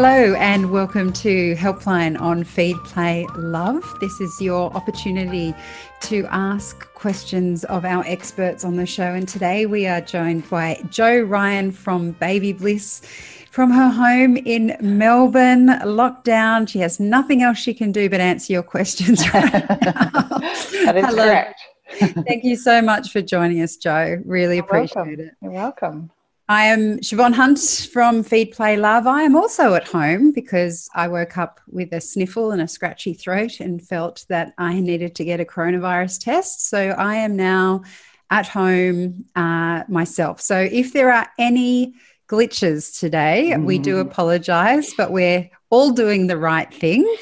Hello, and welcome to Helpline on Feed Play Love. This is your opportunity to ask questions of our experts on the show. And today we are joined by Jo Ryan from Baby Bliss from her home in Melbourne, lockdown. She has nothing else she can do but answer your questions right that is Hello. correct. Thank you so much for joining us, Jo. Really You're appreciate welcome. it. You're welcome. I am Siobhan Hunt from Feed Play Love. I am also at home because I woke up with a sniffle and a scratchy throat and felt that I needed to get a coronavirus test. So I am now at home uh, myself. So if there are any glitches today, mm. we do mm. apologize, but we're all doing the right thing.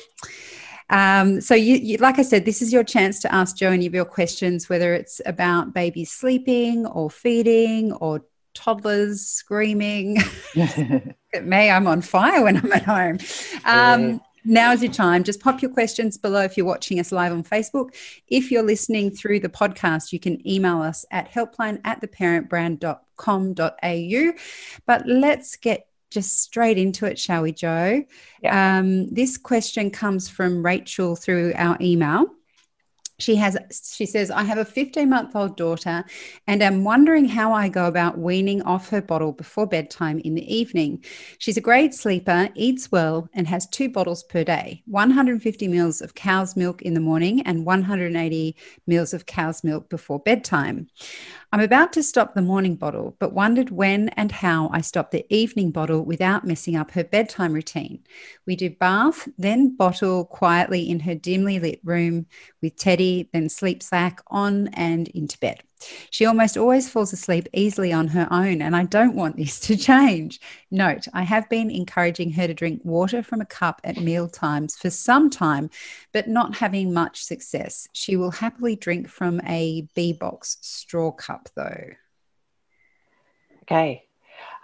Um, so, you, you, like I said, this is your chance to ask Jo any of your questions, whether it's about babies sleeping or feeding or toddlers screaming. at me, I'm on fire when I'm at home. Um, yeah. Now is your time. Just pop your questions below if you're watching us live on Facebook. If you're listening through the podcast, you can email us at helpline at theparentbrand.com.au. But let's get just straight into it, shall we, Jo? Yeah. Um, this question comes from Rachel through our email she has she says i have a 15 month old daughter and I'm wondering how i go about weaning off her bottle before bedtime in the evening. She's a great sleeper eats well and has two bottles per day. 150 mils of cow's milk in the morning and 180 mils of cow's milk before bedtime I'm about to stop the morning bottle, but wondered when and how I stop the evening bottle without messing up her bedtime routine. We do bath, then bottle quietly in her dimly lit room with Teddy, then sleep sack on and into bed. She almost always falls asleep easily on her own, and I don't want this to change. Note, I have been encouraging her to drink water from a cup at meal times for some time, but not having much success. She will happily drink from a b.box straw cup, though. Okay.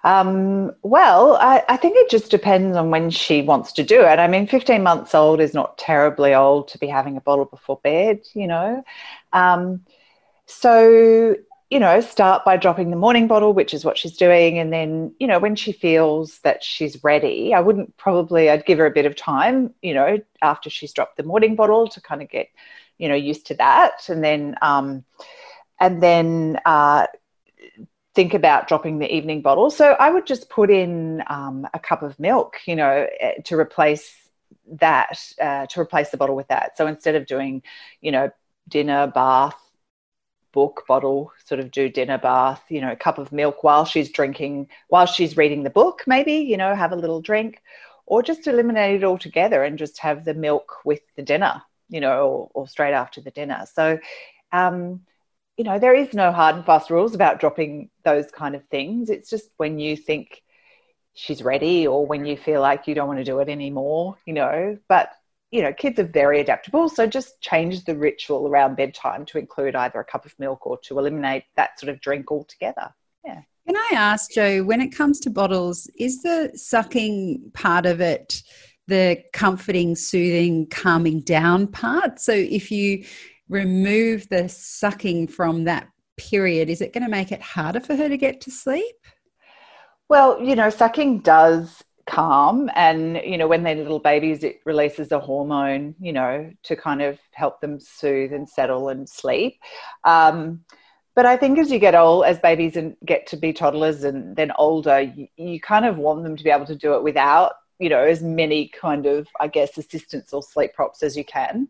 Um, well, I, I, think it just depends on when she wants to do it. I mean, 15 months old is not terribly old to be having a bottle before bed, you know. Um, so, you know, start by dropping the morning bottle, which is what she's doing. And then, you know, when she feels that she's ready, I wouldn't probably, I'd give her a bit of time, you know, after she's dropped the morning bottle to kind of get, you know, used to that. And then, um, and then, uh, think about dropping the evening bottle. So I would just put in um, a cup of milk, you know, eh, to replace that, uh, to replace the bottle with that. So instead of doing, you know, dinner, bath, book bottle sort of do dinner bath you know a cup of milk while she's drinking while she's reading the book maybe you know have a little drink or just eliminate it altogether and just have the milk with the dinner you know or, or straight after the dinner. So um, you know there is no hard and fast rules about dropping those kind of things. It's just when you think she's ready or when you feel like you don't want to do it anymore you know but you know, kids are very adaptable. So just change the ritual around bedtime to include either a cup of milk or to eliminate that sort of drink altogether. Yeah. Can I ask, Jo, when it comes to bottles, is the sucking part of it the comforting, soothing, calming down part? So if you remove the sucking from that period, is it going to make it harder for her to get to sleep? Well, you know, sucking does calm. And you know when they're little babies it releases a hormone you know to kind of help them soothe and settle and sleep. Um, but i think as you get old as babies and get to be toddlers and then older you, you kind of want them to be able to do it without you know as many kind of i guess assistance or sleep props as you can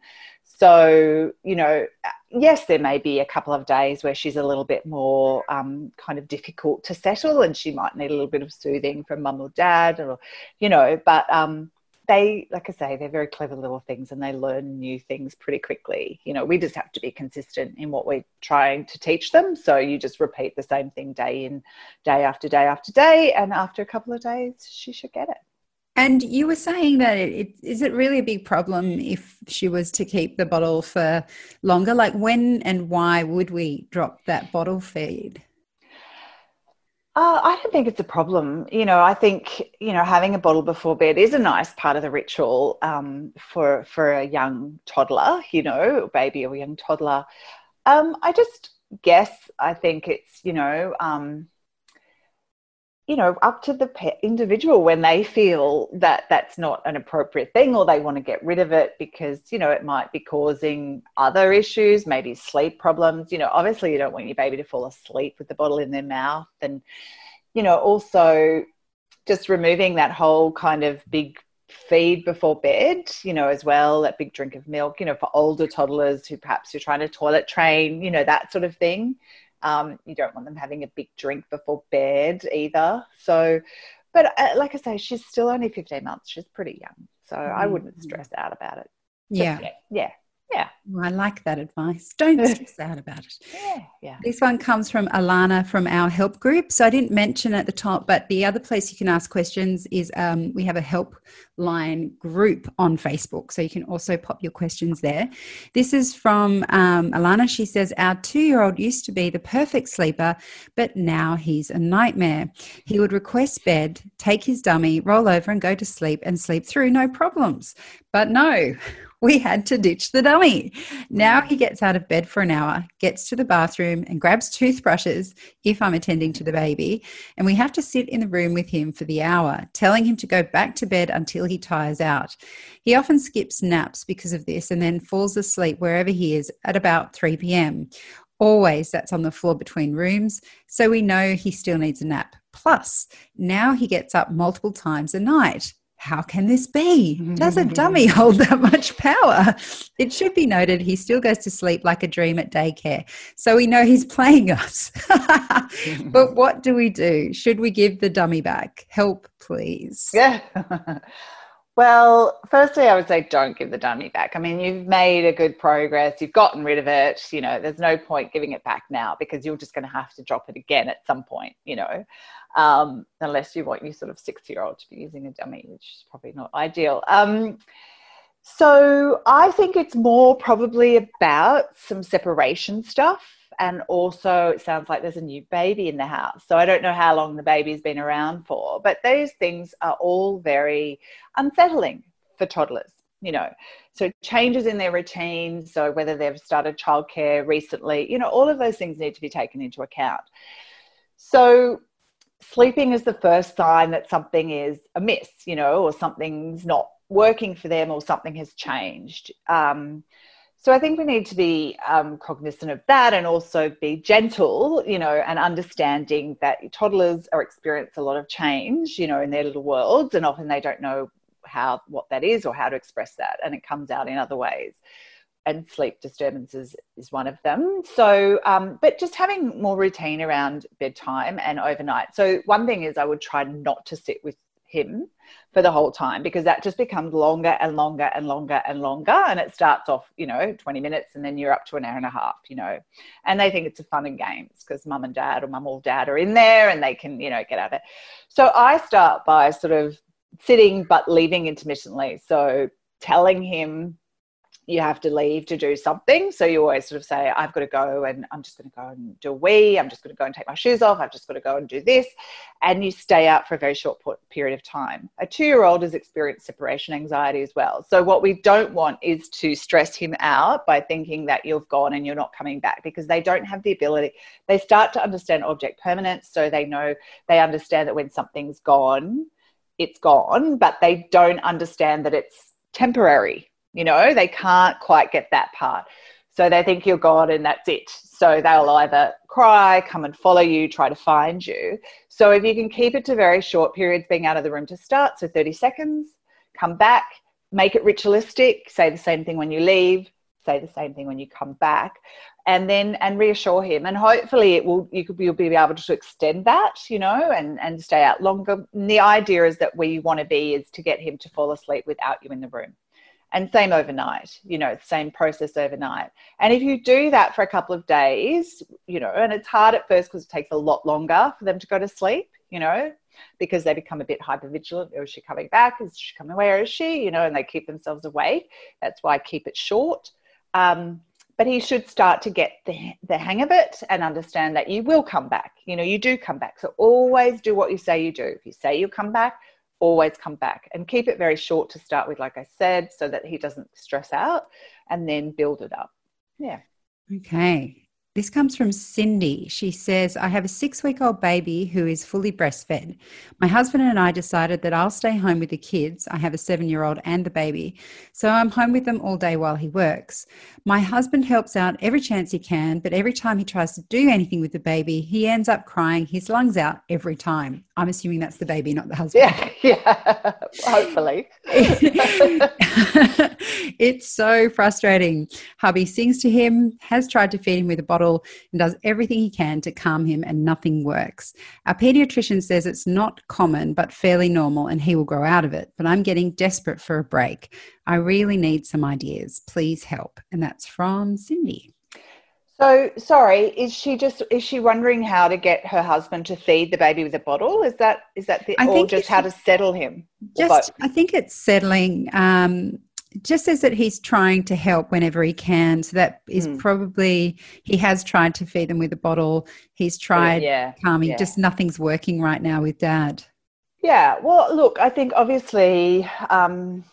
so, you know, yes, there may be a couple of days where she's a little bit more um, kind of difficult to settle and she might need a little bit of soothing from mum or dad or, you know, but um, they, like I say, they're very clever little things and they learn new things pretty quickly. You know, we just have to be consistent in what we're trying to teach them. So you just repeat the same thing day in, day after day after day. And after a couple of days, she should get it. And you were saying that it, it, is it really a big problem if she was to keep the bottle for longer? Like when and why would we drop that bottle feed? Uh, I don't think it's a problem. You know, I think you know having a bottle before bed is a nice part of the ritual um, for for a young toddler. You know, baby or young toddler. Um, I just guess I think it's you know um, you know, up to the individual when they feel that that's not an appropriate thing or they want to get rid of it because, you know, it might be causing other issues, maybe sleep problems. You know, obviously you don't want your baby to fall asleep with the bottle in their mouth. And, you know, also just removing that whole kind of big feed before bed, you know, as well, that big drink of milk, you know, for older toddlers who perhaps you're trying to toilet train, you know, that sort of thing. Um, you don't want them having a big drink before bed either. So, but uh, like I say, she's still only 15 months. She's pretty young. So mm-hmm. I wouldn't stress out about it. Just yeah. Yet. Yeah. I like that advice. Don't stress out about it. Yeah, yeah. This one comes from Alana from our help group. So I didn't mention at the top, but the other place you can ask questions is um, we have a help line group on Facebook. So you can also pop your questions there. This is from um, Alana. She says, Our two year old used to be the perfect sleeper, but now he's a nightmare. He would request bed, take his dummy, roll over, and go to sleep and sleep through, no problems. But no, we had to ditch the dummy. Now mm. he gets out of bed for an hour, gets to the bathroom, and grabs toothbrushes if I'm attending to the baby. And we have to sit in the room with him for the hour, telling him to go back to bed until he tires out. He often skips naps because of this and then falls asleep wherever he is at about 3 p.m. Always that's on the floor between rooms, so we know he still needs a nap. Plus, now he gets up multiple times a night how can this be? Mm-hmm. Does a dummy hold that much power? It should be noted he still goes to sleep like a dream at daycare. So we know he's playing us. but what do we do? Should we give the dummy back? Help, please. Yeah. well, firstly, I would say don't give the dummy back. I mean, you've made a good progress, you've gotten rid of it. You know, there's no point giving it back now because you're just going to have to drop it again at some point, you know um, unless you want your sort of six year old to be using a dummy, which is probably not ideal. Um, so I think it's more probably about some separation stuff. And also, it sounds like there's a new baby in the house. So I don't know how long the baby's been around for, but those things are all very unsettling for toddlers, you know. So changes in their routine, so whether they've started childcare recently, you know, all of those things need to be taken into account. So sleeping is the first sign that something is amiss, you know, or something's not working for them or something has changed. Um, so I think we need to be um, cognizant of that and also be gentle, you know, and understanding that toddlers are experience a lot of change, you know, in their little worlds, and often they don't know how what that is or how to express that, and it comes out in other ways and sleep disturbances is one of them. So, um, but just having more routine around bedtime and overnight. So, one thing is I would try not to sit with him for the whole time because that just becomes longer and longer and longer and longer. And it starts off, you know, 20 minutes and then you're up to an hour and a half, you know. And they think it's a fun and games because mum and dad or mum or dad are in there and they can, you know, get out of it. So, I start by sort of sitting but leaving intermittently. So, telling him you have to leave to do something. So you always sort of say, I've got to go and I'm just going to go and do a wee. I'm just going to go and take my shoes off. I've just got to go and do this. And you stay out for a very short period of time. A two year old has experienced separation anxiety as well. So what we don't want is to stress him out by thinking that you've gone and you're not coming back because they don't have the ability. They start to understand object permanence. So they know, they understand that when something's gone, it's gone, but they don't understand that it's temporary you know, they can't quite get that part. So they think you're God and that's it. So they'll either cry, come and follow you, try to find you. So if you can keep it to very short periods, being out of the room to start, so 30 seconds, come back, make it ritualistic, say the same thing when you leave, say the same thing when you come back and then and reassure him and hopefully it will you could you'll be able to extend that you know and and stay out longer and the idea is that where you want to be is to get him to fall asleep without you in the room and same overnight you know same process overnight. And if you do that for a couple of days you know and it's hard at first because it takes a lot longer for them to go to sleep you know because they become a bit hyper vigilant is she coming back? Is she coming where is she? You know and they keep themselves awake. That's why i keep it short. Um, but he should start to get the, the hang of it and understand that you will come back. You know you do come back. So always do what you say you do. If you say you'll come back always come back and keep it very short to start with, like I said, so that he doesn't stress out and then build it up. Yeah. Okay. This comes from Cindy. She says, I have a six week old baby who is fully breastfed. My husband and I decided that I'll stay home with the kids. I have a seven year old and the baby. So I'm home with them all day while he works. My husband helps out every chance he can, but every time he tries to do anything with the baby, he ends up crying his lungs out every time. I'm assuming that's the baby, not the husband. Yeah, yeah. Hopefully. it's so frustrating. Hubby sings to him, has tried to feed him with a bottle, and does everything he can to calm him, and nothing works. Our pediatrician says it's not common, but fairly normal, and he will grow out of it. But I'm getting desperate for a break. I really need some ideas. Please help. And that's from Cindy. So sorry, is she just is she wondering how to get her husband to feed the baby with a bottle? Is that is that the I or just how to settle him? Just I think it's settling. Um, just says that he's trying to help whenever he can. So that is mm. probably he has tried to feed them with a bottle. He's tried yeah, calming. Yeah. Just nothing's working right now with dad. Yeah. Well, look, I think obviously um,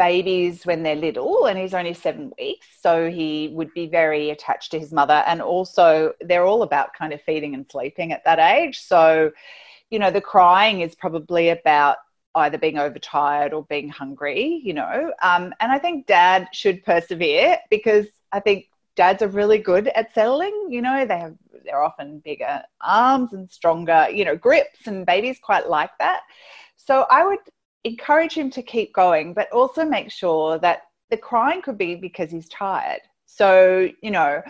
babies when they're little, and he's only seven weeks, so he would be very attached to his mother. And also, they're all about kind of feeding and sleeping at that age. So, you know, the crying is probably about either being overtired or being hungry, you know. Um, and I think dad should persevere because I think dads are really good at settling. You know, they have they're often bigger arms and stronger, you know, grips, and babies quite like that. So I would encourage him to keep going, but also make sure that the crying could be because he's tired. So, you know,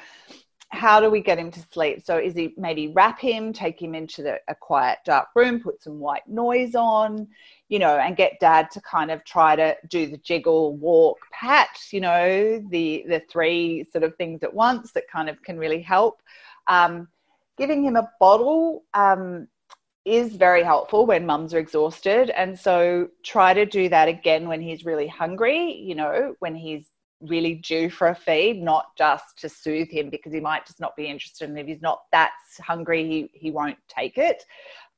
how do we get him to sleep? So, is he maybe wrap him, take him into the, a quiet, dark room, put some white noise on, you know, and get dad to kind of try to do the jiggle, walk, pat, you know, the the three sort of things at once that kind of can really help. Um, giving him a bottle um, is very helpful when mums are exhausted. And so try to do that again when he's really hungry, you know, when he's really due for a feed, not just to soothe him because he might just not be interested. And if he's not that hungry, he, he won't take it.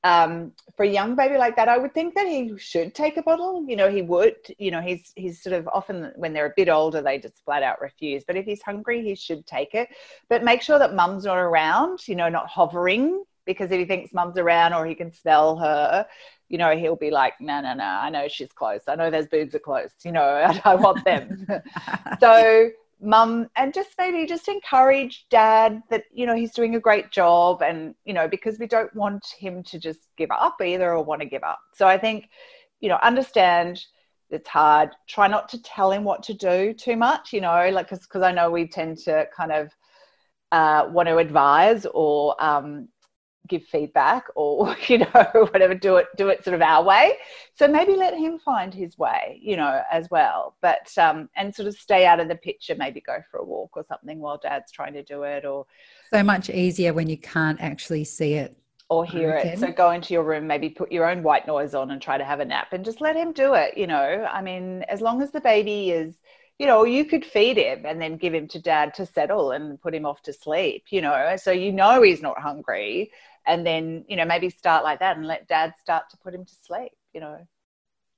Um, for a young baby like that, I would think that he should take a bottle. You know, he would. You know, he's he's sort of often when they're a bit older, they just flat out refuse. But if he's hungry, he should take it. But make sure that mum's not around. You know, not hovering because if he thinks mum's around or he can smell her, you know, he'll be like, no, no, no, I know she's close. I know those boobs are close. You know, I, I want them. so, mum, and just maybe just encourage dad that, you know, he's doing a great job. And, you know, because we don't want him to just give up either or want to give up. So, I think, you know, understand it's hard. Try not to tell him what to do too much, you know, like, because I know we tend to kind of, uh, want to advise or um, give feedback or you know whatever do it do it sort of our way. So maybe let him find his way you know as well. But um and sort of stay out of the picture maybe go for a walk or something while dad's trying to do it or so much easier when you can't actually see it or hear it. so go into your room maybe put your own white noise on and try to have a nap and just let him do it you know. I mean as long as the baby is you know, you could feed him and then give him to dad to settle and put him off to sleep, you know, so you know he's not hungry and then you know maybe start like that and let dad start to put him to sleep you know.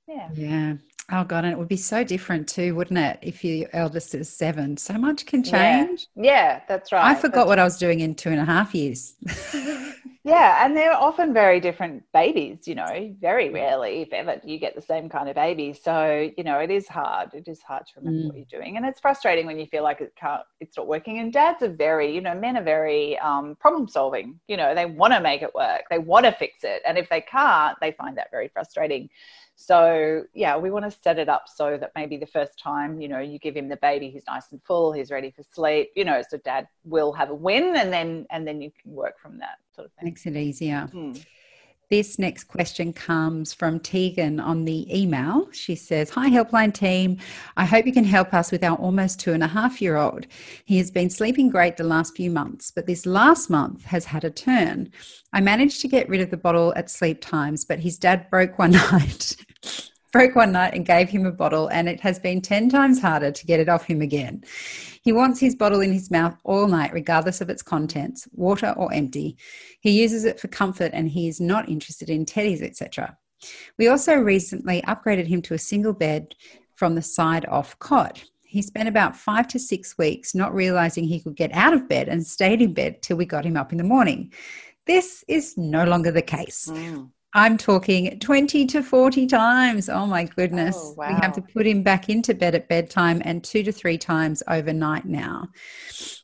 Yeah. Yeah oh god and it would be so different too wouldn't it if your eldest is seven so much can change yeah, yeah that's right i forgot that's what right. i was doing in two and a half years Yeah, and they're often very different babies, you know, very rarely, if ever, you get the same kind of baby. So, you know, it is hard. It is hard to remember mm. what you're doing. And it's frustrating when you feel like it can't, it's not working. And dads are very, you know, men are very um, problem solving. You know, they want to make it work, they want to fix it. And if they can't, they find that very frustrating. So yeah, we want to set it up so that maybe the first time, you know, you give him the baby, he's nice and full, he's ready for sleep, you know, so dad will have a win and then and then you can work from that sort of thing. Makes it easier. Mm. This next question comes from Tegan on the email. She says, Hi, Helpline team. I hope you can help us with our almost two and a half year old. He has been sleeping great the last few months, but this last month has had a turn. I managed to get rid of the bottle at sleep times, but his dad broke one night broke one night and gave him a bottle, and it has been 10 times harder to get it off him again. He wants his bottle in his mouth all night, regardless of its contents, water or empty. He uses it for comfort and he is not interested in teddies, etc. We also recently upgraded him to a single bed from the side off cot. He spent about five to six weeks not realizing he could get out of bed and stayed in bed till we got him up in the morning. This is no longer the case. Mm. I'm talking 20 to 40 times. Oh my goodness. Oh, wow. We have to put him back into bed at bedtime and two to three times overnight now.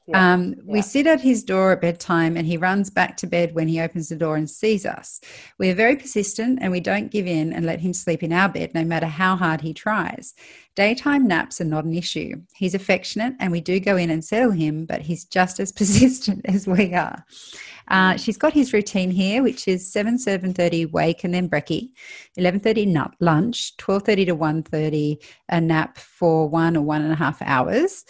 Yeah. Um, yeah. We sit at his door at bedtime and he runs back to bed when he opens the door and sees us. We are very persistent and we don't give in and let him sleep in our bed no matter how hard he tries. Daytime naps are not an issue. He's affectionate and we do go in and settle him, but he's just as persistent as we are. Uh, she's got his routine here, which is 7, 7.30 wake and then brekkie, 11.30 nut lunch, 12.30 to 1.30 a nap for one or one and a half hours,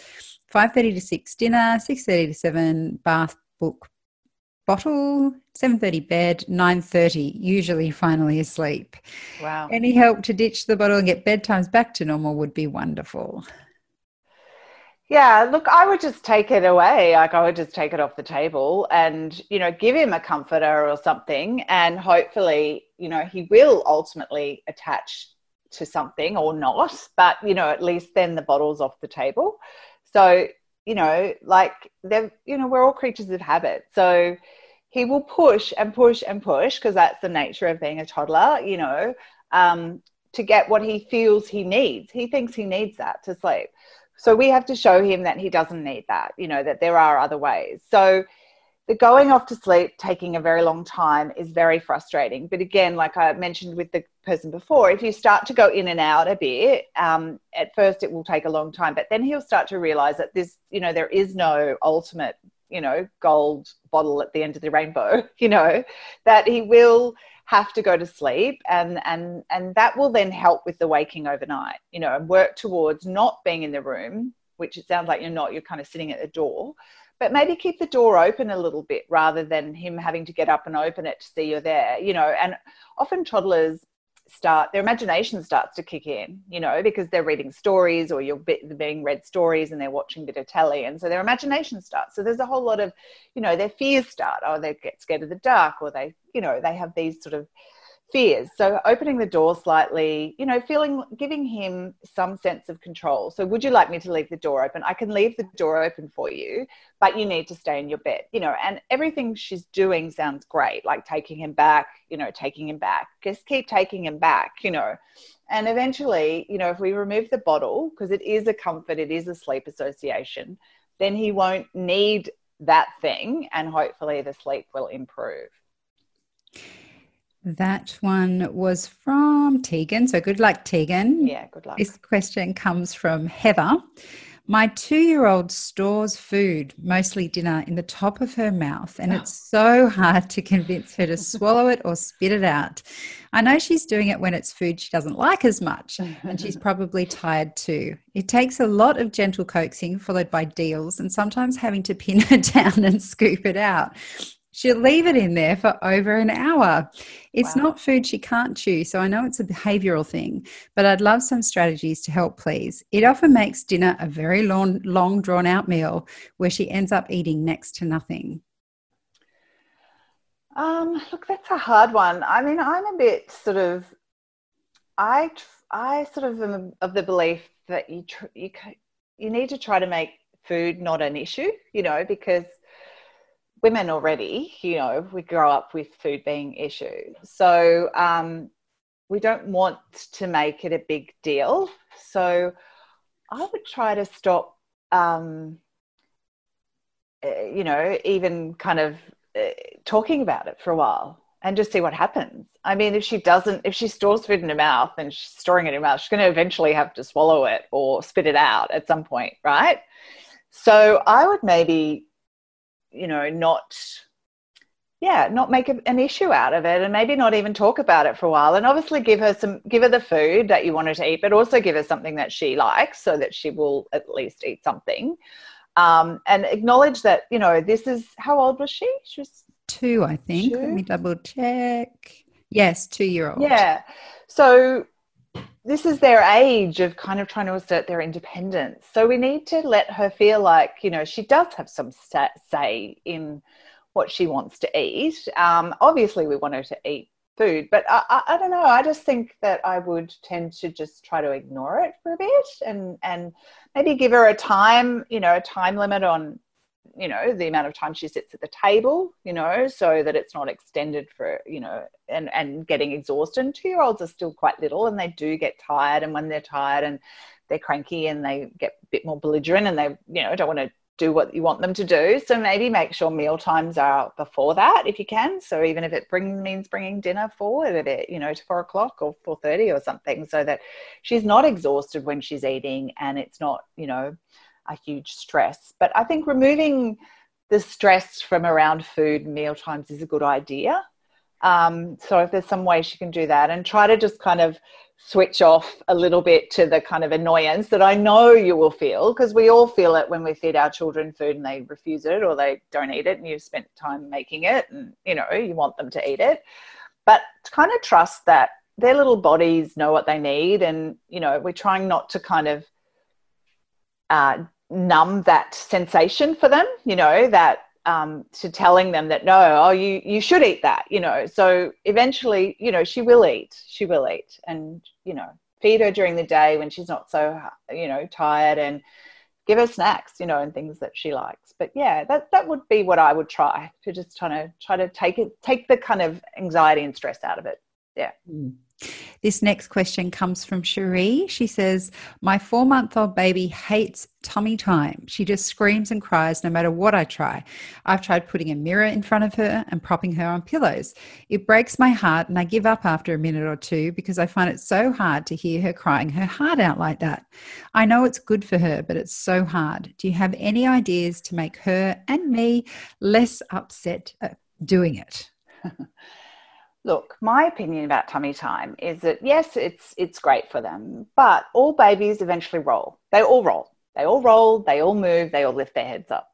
5.30 to 6 dinner, 6.30 to 7 bath book bottle 7.30 bed 9.30 usually finally asleep wow any help to ditch the bottle and get bedtimes back to normal would be wonderful yeah, look, I would just take it away. Like I would just take it off the table and, you know, give him a comforter or something. And hopefully, you know, he will ultimately attach to something or not. But, you know, at least then the bottle's off the table. So, you know, like they're, you know, we're all creatures of habit. So he will push and push and push because that's the nature of being a toddler, you know, um, to get what he feels he needs. He thinks he needs that to sleep. So we have to show him that he doesn't need that, you know, that there are other ways. So the going off to sleep taking a very long time is very frustrating. But again, like I mentioned with the person before, if you start to go in and out a bit, um, at first it will take a long time, but then he'll start to realize that this, you know, there is no ultimate, you know, gold bottle at the end of the rainbow, you know, that he will have to go to sleep and and and that will then help with the waking overnight you know and work towards not being in the room which it sounds like you're not you're kind of sitting at the door but maybe keep the door open a little bit rather than him having to get up and open it to see you're there you know and often toddlers start their imagination starts to kick in you know because they're reading stories or you're being read stories and they're watching bit of telly and so their imagination starts. So there's a whole lot of you know their fears start. Oh, they get scared of the dark or they you know they have these sort of fears. So opening the door slightly, you know, feeling, giving him some sense of control. So would you like me to leave the door open? I can leave the door open for you, but you need to stay in your bed, you know, and everything she's doing sounds great, like taking him back, you know, taking him back, just keep taking him back, you know. And eventually, you know, if we remove the bottle, because it is a comfort, it is a sleep association, then he won't need that thing and hopefully the sleep will improve. That one was from Tegan. So good luck, Tegan. Yeah, good luck. This question comes from Heather. My two year old stores food, mostly dinner, in the top of her mouth, and it's ah. so hard to convince her to swallow it or spit it out. I know she's doing it when it's food she doesn't like as much, and she's probably tired too. It takes a lot of gentle coaxing, followed by deals, and sometimes having to pin her down and scoop it out. She'll leave it in there for over an hour. It's wow. not food she can't chew, so I know it's a behavioral thing, but I'd love some strategies to help, please. It often makes dinner a very long, long drawn out meal where she ends up eating next to nothing. Um, look, that's a hard one. I mean, I'm a bit sort of, I, I sort of am of the belief that you, tr- you, you need to try to make food not an issue, you know, because women already, you know, we grow up with food being issues. So um, we don't want to make it a big deal. So I would try to stop, um, uh, you know, even kind of uh, talking about it for a while and just see what happens. I mean, if she doesn't, if she stores food in her mouth and she's storing it in her mouth, she's going to eventually have to swallow it or spit it out at some point, right? So I would maybe you know, not yeah, not make an issue out of it and maybe not even talk about it for a while. And obviously give her some, give her the food that you want her to eat, but also give her something that she likes so that she will at least eat something. Um, and acknowledge that, you know, this is, how old was she? She was two, I think. Two? Let me double check. Yes, two year old. Yeah. So this is their age of kind of trying to assert their independence. So we need to let her feel like, you know, she does have some say in what she wants to eat. Um, obviously, we want her to eat food. But I, I, I, don't know. I just think that I would tend to just try to ignore it for a bit and and maybe give her a time, you know, a time limit on, you know, the amount of time she sits at the table, you know, so that it's not extended for, you know, and and getting exhausted. And two year olds are still quite little and they do get tired. And when they're tired and they're cranky and they get a bit more belligerent and they, you know, don't want to do what you want them to do. So maybe make sure meal times are before that if you can. So even if it brings means bringing dinner forward a bit, you know, to four o'clock or four thirty or something, so that she's not exhausted when she's eating and it's not, you know, a huge stress. But I think removing the stress from around food and meal times is a good idea. Um, so if there's some way she can do that and try to just kind of switch off a little bit to the kind of annoyance that I know you will feel because we all feel it when we feed our children food and they refuse it or they don't eat it and you've spent time making it and you know you want them to eat it but kind of trust that their little bodies know what they need and you know we're trying not to kind of uh, numb that sensation for them you know that um, to telling them that no, oh, you you should eat that, you know. So eventually, you know, she will eat. She will eat, and you know, feed her during the day when she's not so you know tired, and give her snacks, you know, and things that she likes. But yeah, that that would be what I would try to just try to try to take it, take the kind of anxiety and stress out of it. Yeah. Mm. This next question comes from Cherie. She says, My four month old baby hates tummy time. She just screams and cries no matter what I try. I've tried putting a mirror in front of her and propping her on pillows. It breaks my heart and I give up after a minute or two because I find it so hard to hear her crying her heart out like that. I know it's good for her, but it's so hard. Do you have any ideas to make her and me less upset doing it? Look, my opinion about tummy time is that yes, it's it's great for them, but all babies eventually roll. They all roll. They all roll, they all move, they all lift their heads up.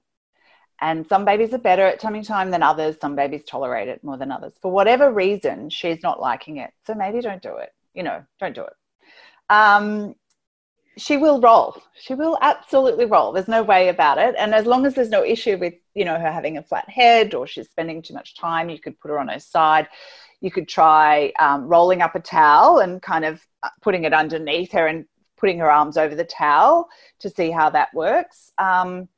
And some babies are better at tummy time than others. Some babies tolerate it more than others. For whatever reason, she's not liking it. So maybe don't do it. You know, don't do it. Um, she will roll. She will absolutely roll. There's no way about it. And as long as there's no issue with, you know, her having a flat head or she's spending too much time, you could put her on her side. You could try um, rolling up a towel and kind of uh, putting it underneath her and putting her arms over the towel to see how that works. Um,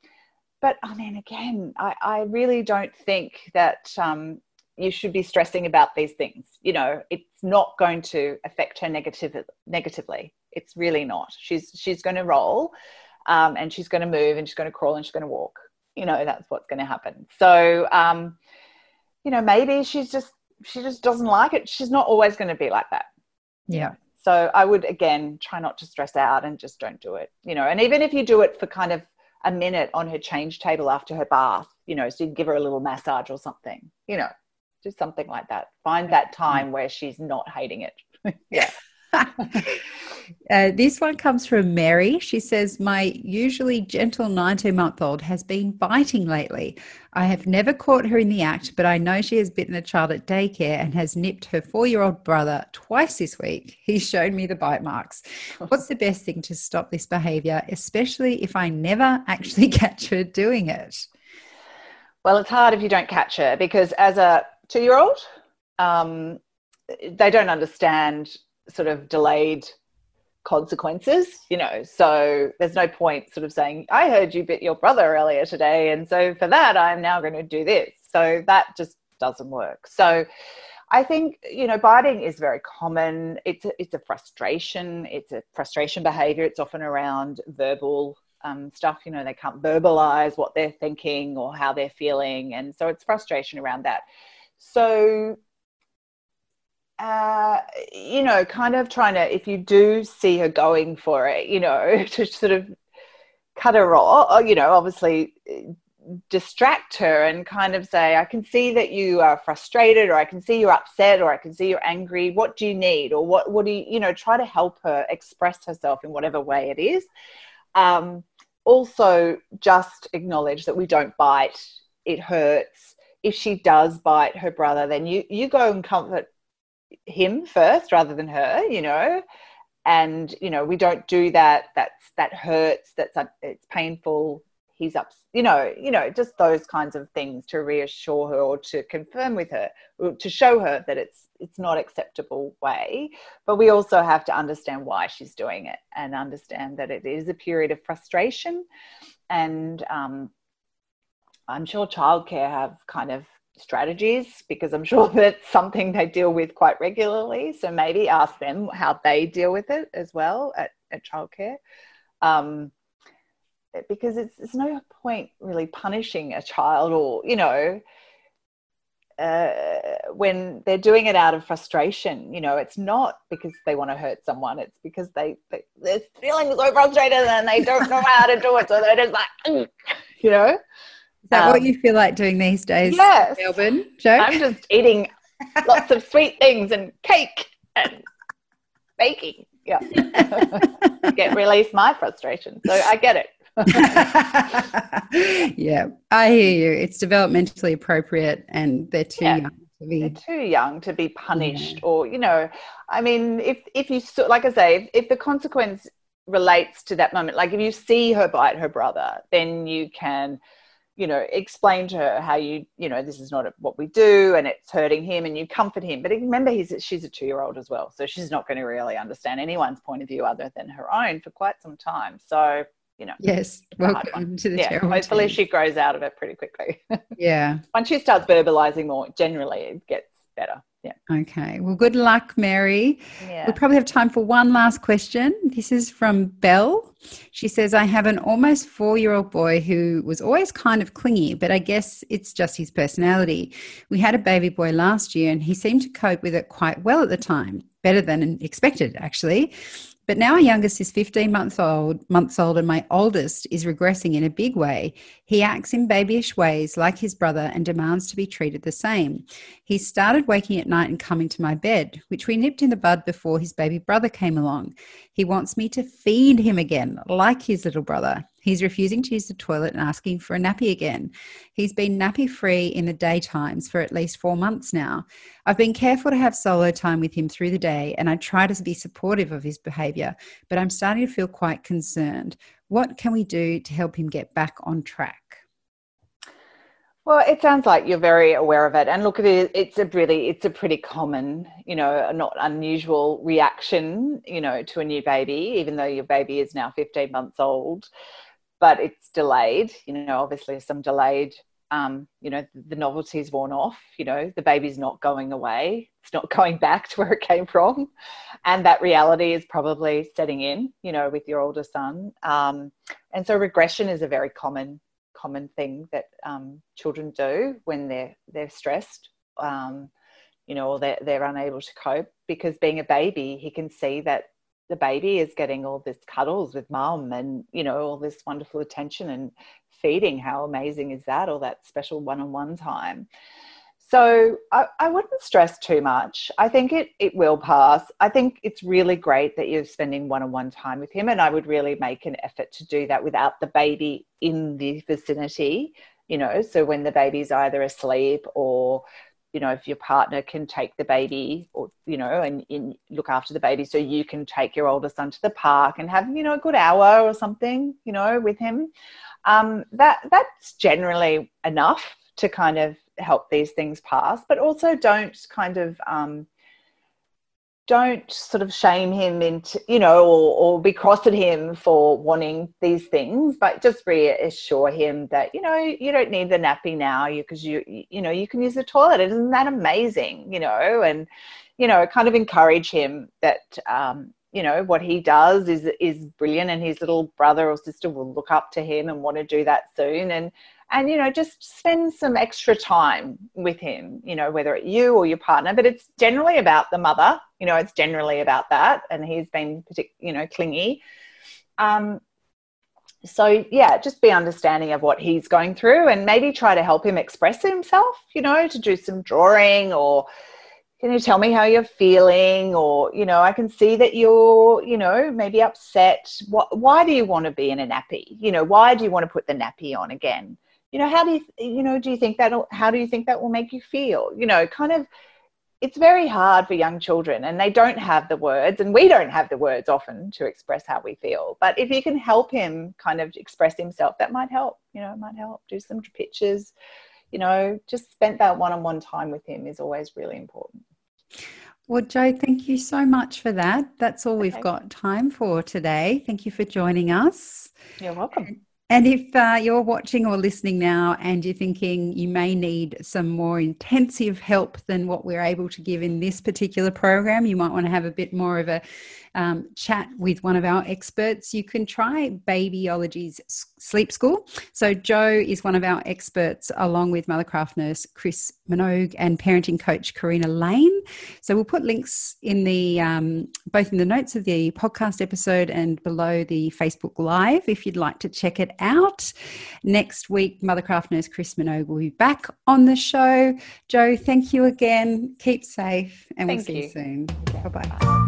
but I mean, again, I, I, really don't think that um, you should be stressing about these things. You know, it's not going to affect her negative, negatively. It's really not. She's she's going to roll, um, and she's going to move, and she's going to crawl, and she's going to walk. You know, that's what's going to happen. So, um, you know, maybe she's just she just doesn't like it. She's not always going to be like that. Yeah. So I would again try not to stress out and just don't do it. You know, and even if you do it for kind of a minute on her change table after her bath, you know, so you give her a little massage or something, you know, just something like that. Find that time where she's not hating it. yeah. uh, this one comes from Mary. She says, My usually gentle 19 month old has been biting lately. I have never caught her in the act, but I know she has bitten a child at daycare and has nipped her four year old brother twice this week. He's shown me the bite marks. What's the best thing to stop this behavior, especially if I never actually catch her doing it? Well, it's hard if you don't catch her because as a two year old, um, they don't understand sort of delayed consequences, you know. So there's no point sort of saying, I heard you bit your brother earlier today. And so for that, I'm now going to do this. So that just doesn't work. So I think, you know, biting is very common. It's a, it's a frustration. It's a frustration behavior. It's often around verbal um, stuff. You know, they can't verbalize what they're thinking or how they're feeling. And so it's frustration around that. So uh, you know, kind of trying to, if you do see her going for it, you know, to sort of cut her off, or, you know, obviously distract her and kind of say, I can see that you are frustrated, or I can see you're upset, or I can see you're angry. What do you need? Or what, what do you, you know, try to help her express herself in whatever way it is. Um, also, just acknowledge that we don't bite, it hurts. If she does bite her brother, then you, you go and comfort him first rather than her you know? And you know we don't do that that's that hurts that's it's painful he's up you know you know just those kinds of things to reassure her or to confirm with her to show her that it's it's not acceptable way. But we also have to understand why she's doing it and understand that it is a period of frustration. And um, i'm sure childcare have kind of strategies because i'm sure that's something they deal with quite regularly. So maybe ask them how they deal with it as well at, at childcare. Um, because it's, it's no point really punishing a child or you know uh, when they're doing it out of frustration. You know it's not because they want to hurt someone. It's because they, they they're feeling so frustrated and they don't know how to do it. So they're just like you know is that um, what you feel like doing these days yes melbourne Jo i'm just eating lots of sweet things and cake and baking yeah get release my frustration so i get it yeah, I hear you. It's developmentally appropriate, and they're too yeah. young to be. They're too young to be punished, yeah. or you know, I mean, if if you like I say, if, if the consequence relates to that moment, like if you see her bite her brother, then you can you know explain to her how you you know this is not what we do and it's hurting him and you comfort him but remember he's she's a two year old as well so she's not going to really understand anyone's point of view other than her own for quite some time so you know. Yes, welcome to the yeah, Hopefully, she grows out of it pretty quickly. yeah. Once she starts verbalizing more, generally it gets better. Yeah. Okay. Well, good luck, Mary. Yeah. We probably have time for one last question. This is from Belle. She says, I have an almost four year old boy who was always kind of clingy, but I guess it's just his personality. We had a baby boy last year and he seemed to cope with it quite well at the time, better than expected, actually. But now our youngest is 15 months old, months old, and my oldest is regressing in a big way. He acts in babyish ways like his brother and demands to be treated the same. He started waking at night and coming to my bed, which we nipped in the bud before his baby brother came along. He wants me to feed him again, like his little brother. He's refusing to use the toilet and asking for a nappy again. He's been nappy free in the daytimes for at least four months now. I've been careful to have solo time with him through the day and I try to be supportive of his behavior, but I'm starting to feel quite concerned. What can we do to help him get back on track? Well, it sounds like you're very aware of it, and look, at it, it's a really, it's a pretty common, you know, not unusual reaction, you know, to a new baby, even though your baby is now 15 months old but it's delayed. You know, obviously some delayed. Um, you know, the novelty's worn off. You know, the baby's not going away. It's not going back to where it came from, and that reality is probably setting in. You know, with your older son, um, and so regression is a very common common thing that um, children do when they're they're stressed. Um, you know, or they're, they're unable to cope because being a baby, he can see that the baby is getting all this cuddles with mum and you know all this wonderful attention and feeding how amazing is that all that special one-on-one time so I, I, wouldn't stress too much. I think it, it will pass. I think it's really great that you're spending one-on-one time with him and i would really make an effort to do that without the baby in the vicinity you know so when the baby's either asleep or you know if your partner can take the baby or you know and, and, look after the baby so you can take your older son to the park and have you know a good hour or something you know with him um, that that's generally enough to kind of help these things pass but also don't kind of um, don't sort of shame him into you know or, or be cross at him for wanting these things but just reassure him that you know you don't need the nappy now because you you know you can use the toilet. Isn't that amazing? You know and you know kind of encourage him that um, you know what he does is is brilliant and his little brother or sister will look up to him and want to do that soon and and you know just spend some extra time with him you know whether it's you or your partner but it's generally about the mother you know it's generally about that and he's been you know clingy. Um so yeah just be understanding of what he's going through and maybe try to help him express himself you know to do some drawing or can you tell me how you're feeling? or you know i can see that you're you know maybe upset. What, why do you want to be in a nappy? You know why do you want to put the nappy on again you know how do you you know do you think that how do you think that will make you feel you know kind of it's very hard for young children and they don't have the words and we don't have the words often to express how we feel but if you can help him kind of express himself that might help you know it might help do some pictures you know just spend that one-on-one time with him is always really important well, Jo, thank you so much for that. That's all okay. we've got time for today. Thank you for joining us. You're welcome. And if uh, you're watching or listening now and you're thinking you may need some more intensive help than what we're able to give in this particular program, you might want to have a bit more of a um, chat with one of our experts, you can try Babyology's Sleep School. So, Jo is one of our experts, along with Mothercraft nurse Chris Minogue and parenting coach Karina Lane. So, we'll put links in the um, both in the notes of the podcast episode and below the Facebook Live if you'd like to check it out. Next week, Mothercraft nurse Chris Minogue will be back on the show. Jo, thank you again. Keep safe, and thank we'll see you, you soon. Bye bye.